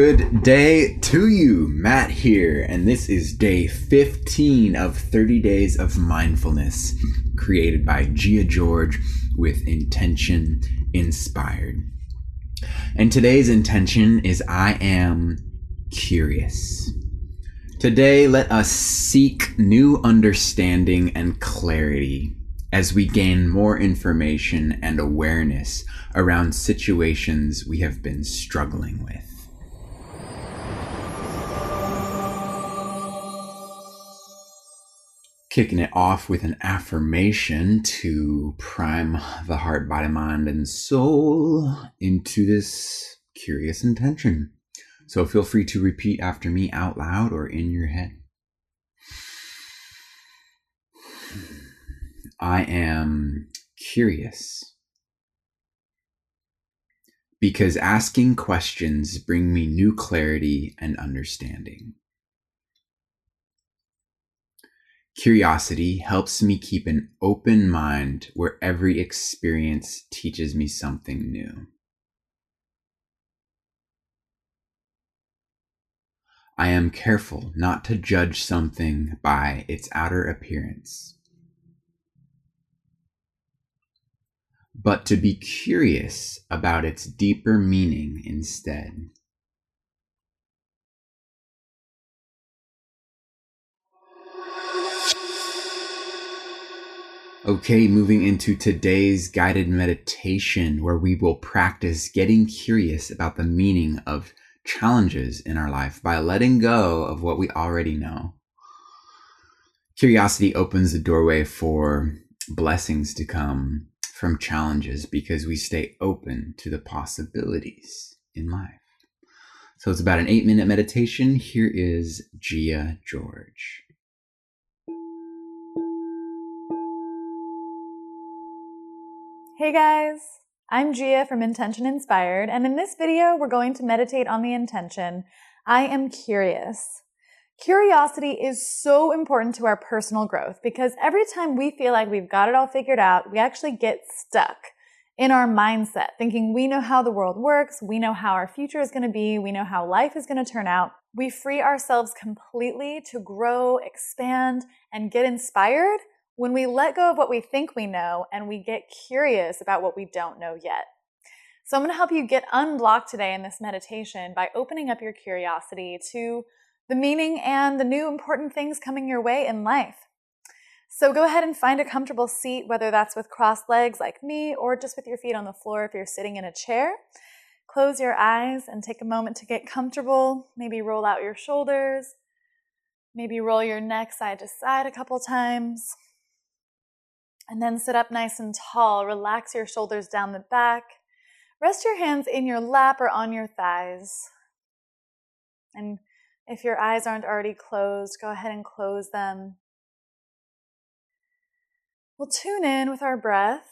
Good day to you, Matt here, and this is day 15 of 30 Days of Mindfulness, created by Gia George with Intention Inspired. And today's intention is I am curious. Today, let us seek new understanding and clarity as we gain more information and awareness around situations we have been struggling with. Kicking it off with an affirmation to prime the heart, body, mind, and soul into this curious intention. So feel free to repeat after me out loud or in your head. I am curious. Because asking questions bring me new clarity and understanding. Curiosity helps me keep an open mind where every experience teaches me something new. I am careful not to judge something by its outer appearance. but to be curious about its deeper meaning instead. Okay, moving into today's guided meditation, where we will practice getting curious about the meaning of challenges in our life by letting go of what we already know. Curiosity opens the doorway for blessings to come from challenges because we stay open to the possibilities in life. So it's about an eight minute meditation. Here is Gia George. Hey guys, I'm Gia from Intention Inspired, and in this video, we're going to meditate on the intention I am curious. Curiosity is so important to our personal growth because every time we feel like we've got it all figured out, we actually get stuck in our mindset, thinking we know how the world works, we know how our future is going to be, we know how life is going to turn out. We free ourselves completely to grow, expand, and get inspired when we let go of what we think we know and we get curious about what we don't know yet. So I'm going to help you get unblocked today in this meditation by opening up your curiosity to the meaning and the new important things coming your way in life. So go ahead and find a comfortable seat, whether that's with crossed legs like me or just with your feet on the floor if you're sitting in a chair. Close your eyes and take a moment to get comfortable. Maybe roll out your shoulders. Maybe roll your neck side to side a couple times. And then sit up nice and tall. Relax your shoulders down the back. Rest your hands in your lap or on your thighs. And if your eyes aren't already closed, go ahead and close them. We'll tune in with our breath.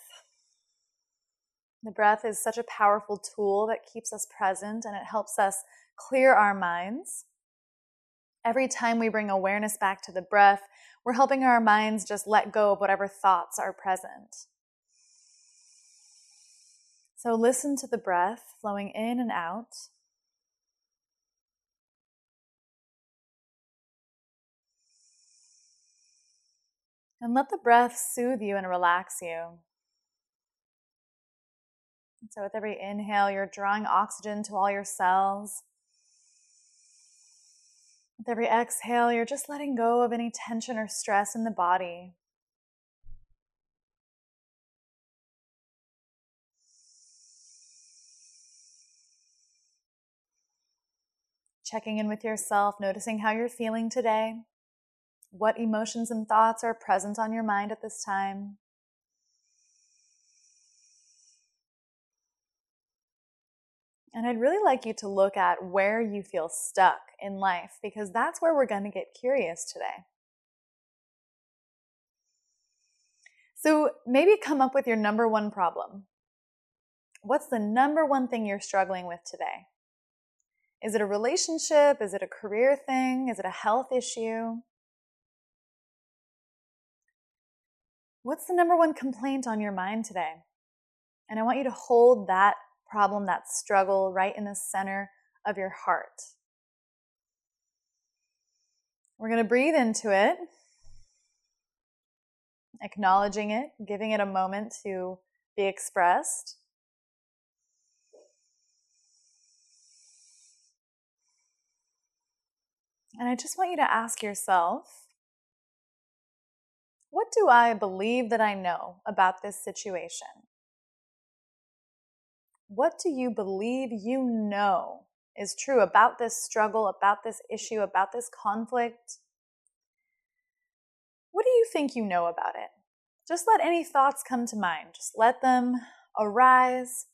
The breath is such a powerful tool that keeps us present and it helps us clear our minds. Every time we bring awareness back to the breath, we're helping our minds just let go of whatever thoughts are present. So listen to the breath flowing in and out. And let the breath soothe you and relax you. And so, with every inhale, you're drawing oxygen to all your cells. With every exhale, you're just letting go of any tension or stress in the body. Checking in with yourself, noticing how you're feeling today. What emotions and thoughts are present on your mind at this time? And I'd really like you to look at where you feel stuck in life because that's where we're going to get curious today. So maybe come up with your number one problem. What's the number one thing you're struggling with today? Is it a relationship? Is it a career thing? Is it a health issue? What's the number one complaint on your mind today? And I want you to hold that problem, that struggle right in the center of your heart. We're going to breathe into it, acknowledging it, giving it a moment to be expressed. And I just want you to ask yourself what do I believe that I know about this situation? What do you believe you know is true about this struggle, about this issue, about this conflict? What do you think you know about it? Just let any thoughts come to mind. Just let them arise.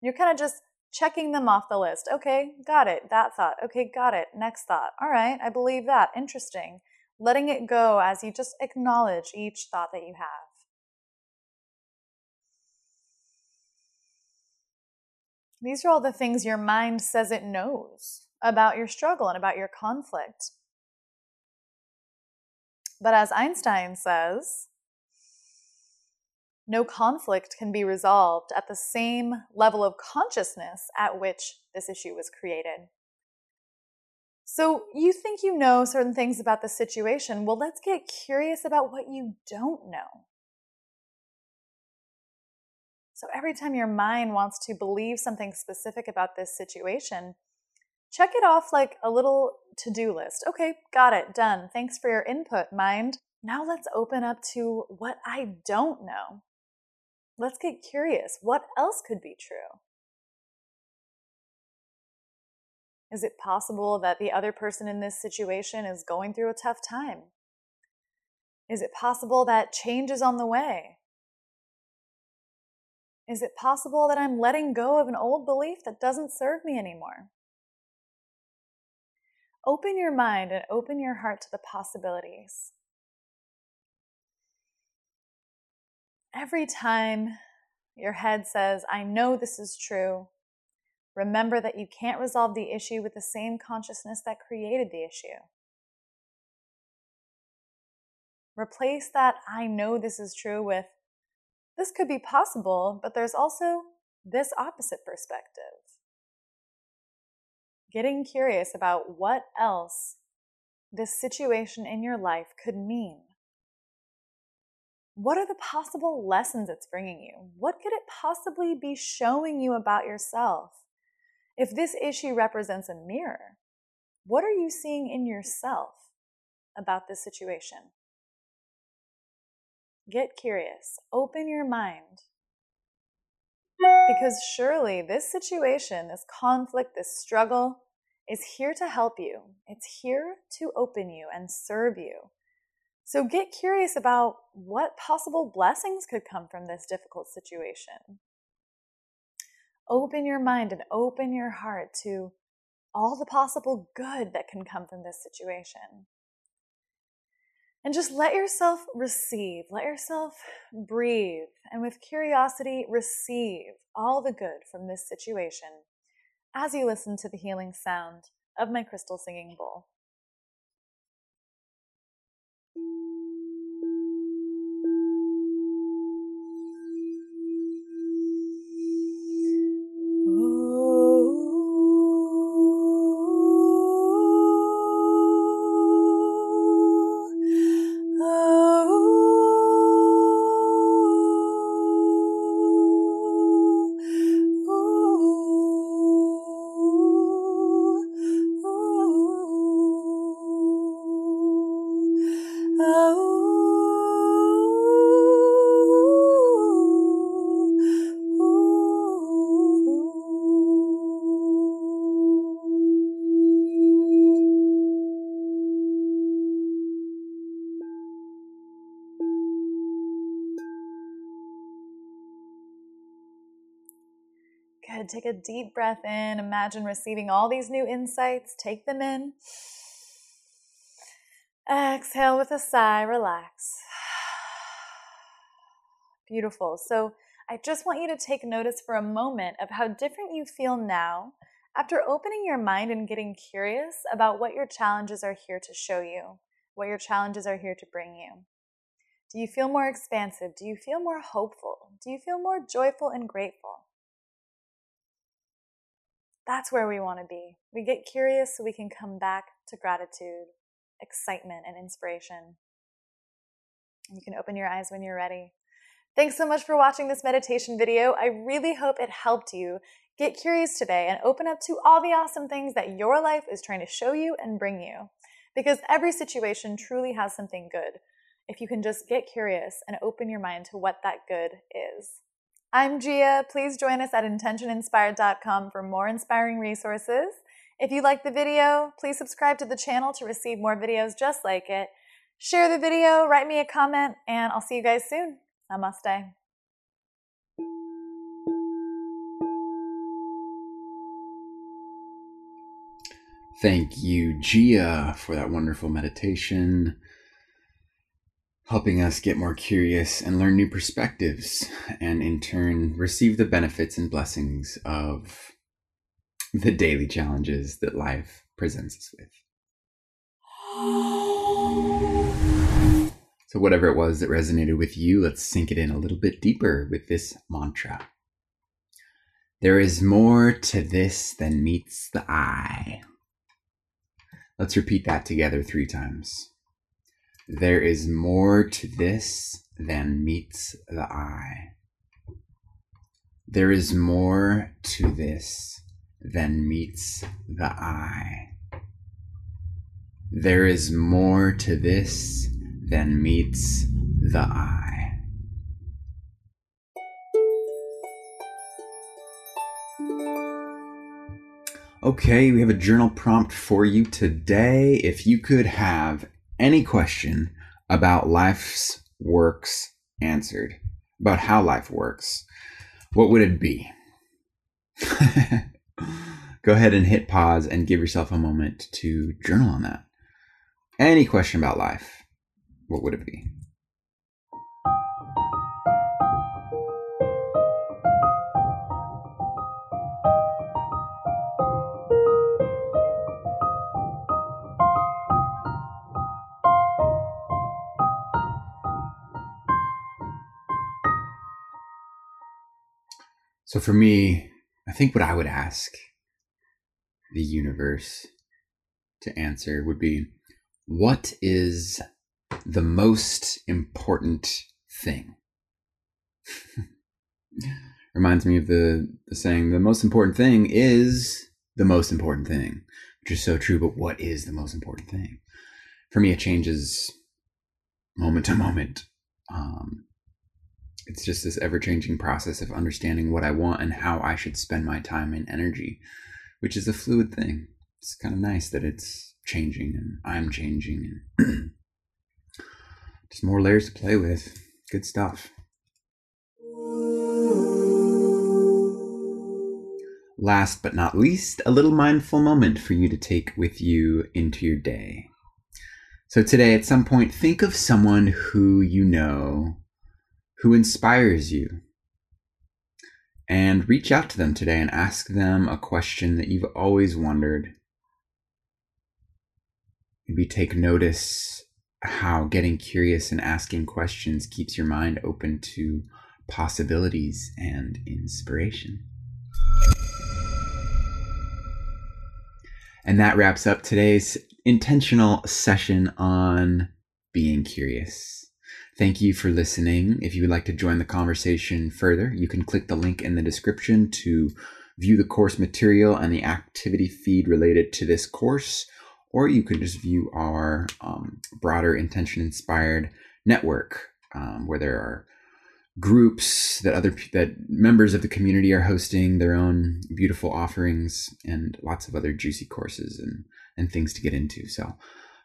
You're kind of just checking them off the list. Okay, got it. That thought. Okay, got it. Next thought. All right, I believe that. Interesting. Letting it go as you just acknowledge each thought that you have. These are all the things your mind says it knows about your struggle and about your conflict. But as Einstein says, no conflict can be resolved at the same level of consciousness at which this issue was created. So, you think you know certain things about the situation. Well, let's get curious about what you don't know. So, every time your mind wants to believe something specific about this situation, check it off like a little to do list. Okay, got it, done. Thanks for your input, mind. Now let's open up to what I don't know. Let's get curious. What else could be true? Is it possible that the other person in this situation is going through a tough time? Is it possible that change is on the way? Is it possible that I'm letting go of an old belief that doesn't serve me anymore? Open your mind and open your heart to the possibilities. Every time your head says, I know this is true, remember that you can't resolve the issue with the same consciousness that created the issue. Replace that, I know this is true, with this could be possible, but there's also this opposite perspective. Getting curious about what else this situation in your life could mean. What are the possible lessons it's bringing you? What could it possibly be showing you about yourself? If this issue represents a mirror, what are you seeing in yourself about this situation? Get curious, open your mind. Because surely this situation, this conflict, this struggle is here to help you. It's here to open you and serve you. So get curious about what possible blessings could come from this difficult situation. Open your mind and open your heart to all the possible good that can come from this situation. And just let yourself receive, let yourself breathe, and with curiosity, receive all the good from this situation as you listen to the healing sound of my crystal singing bowl. Good. Take a deep breath in. Imagine receiving all these new insights. Take them in. Exhale with a sigh. Relax. Beautiful. So, I just want you to take notice for a moment of how different you feel now after opening your mind and getting curious about what your challenges are here to show you, what your challenges are here to bring you. Do you feel more expansive? Do you feel more hopeful? Do you feel more joyful and grateful? That's where we want to be. We get curious so we can come back to gratitude, excitement, and inspiration. You can open your eyes when you're ready. Thanks so much for watching this meditation video. I really hope it helped you get curious today and open up to all the awesome things that your life is trying to show you and bring you. Because every situation truly has something good if you can just get curious and open your mind to what that good is. I'm Gia. Please join us at intentioninspired.com for more inspiring resources. If you like the video, please subscribe to the channel to receive more videos just like it. Share the video, write me a comment, and I'll see you guys soon. Namaste. Thank you, Gia, for that wonderful meditation, helping us get more curious and learn new perspectives, and in turn, receive the benefits and blessings of the daily challenges that life presents us with. So, whatever it was that resonated with you, let's sink it in a little bit deeper with this mantra. There is more to this than meets the eye. Let's repeat that together three times. There is more to this than meets the eye. There is more to this than meets the eye. There is more to this than meets the eye. Okay, we have a journal prompt for you today. If you could have any question about life's works answered, about how life works, what would it be? Go ahead and hit pause and give yourself a moment to journal on that. Any question about life, what would it be? So for me, I think what I would ask the universe to answer would be what is the most important thing? Reminds me of the, the saying, the most important thing is the most important thing, which is so true, but what is the most important thing? For me, it changes moment to moment. Um, it's just this ever changing process of understanding what I want and how I should spend my time and energy, which is a fluid thing. It's kind of nice that it's changing and I'm changing and just more layers to play with. Good stuff. Last but not least, a little mindful moment for you to take with you into your day. So, today, at some point, think of someone who you know who inspires you. And reach out to them today and ask them a question that you've always wondered. Maybe take notice how getting curious and asking questions keeps your mind open to possibilities and inspiration. And that wraps up today's intentional session on being curious. Thank you for listening. If you would like to join the conversation further, you can click the link in the description to view the course material and the activity feed related to this course, or you can just view our um, broader intention inspired network um, where there are groups that other that members of the community are hosting their own beautiful offerings and lots of other juicy courses and and things to get into so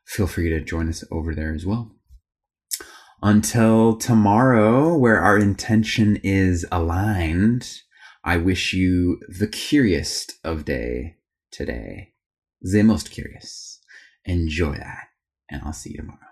feel free to join us over there as well until tomorrow, where our intention is aligned, I wish you the curious of day today. The most curious. Enjoy that, and I'll see you tomorrow.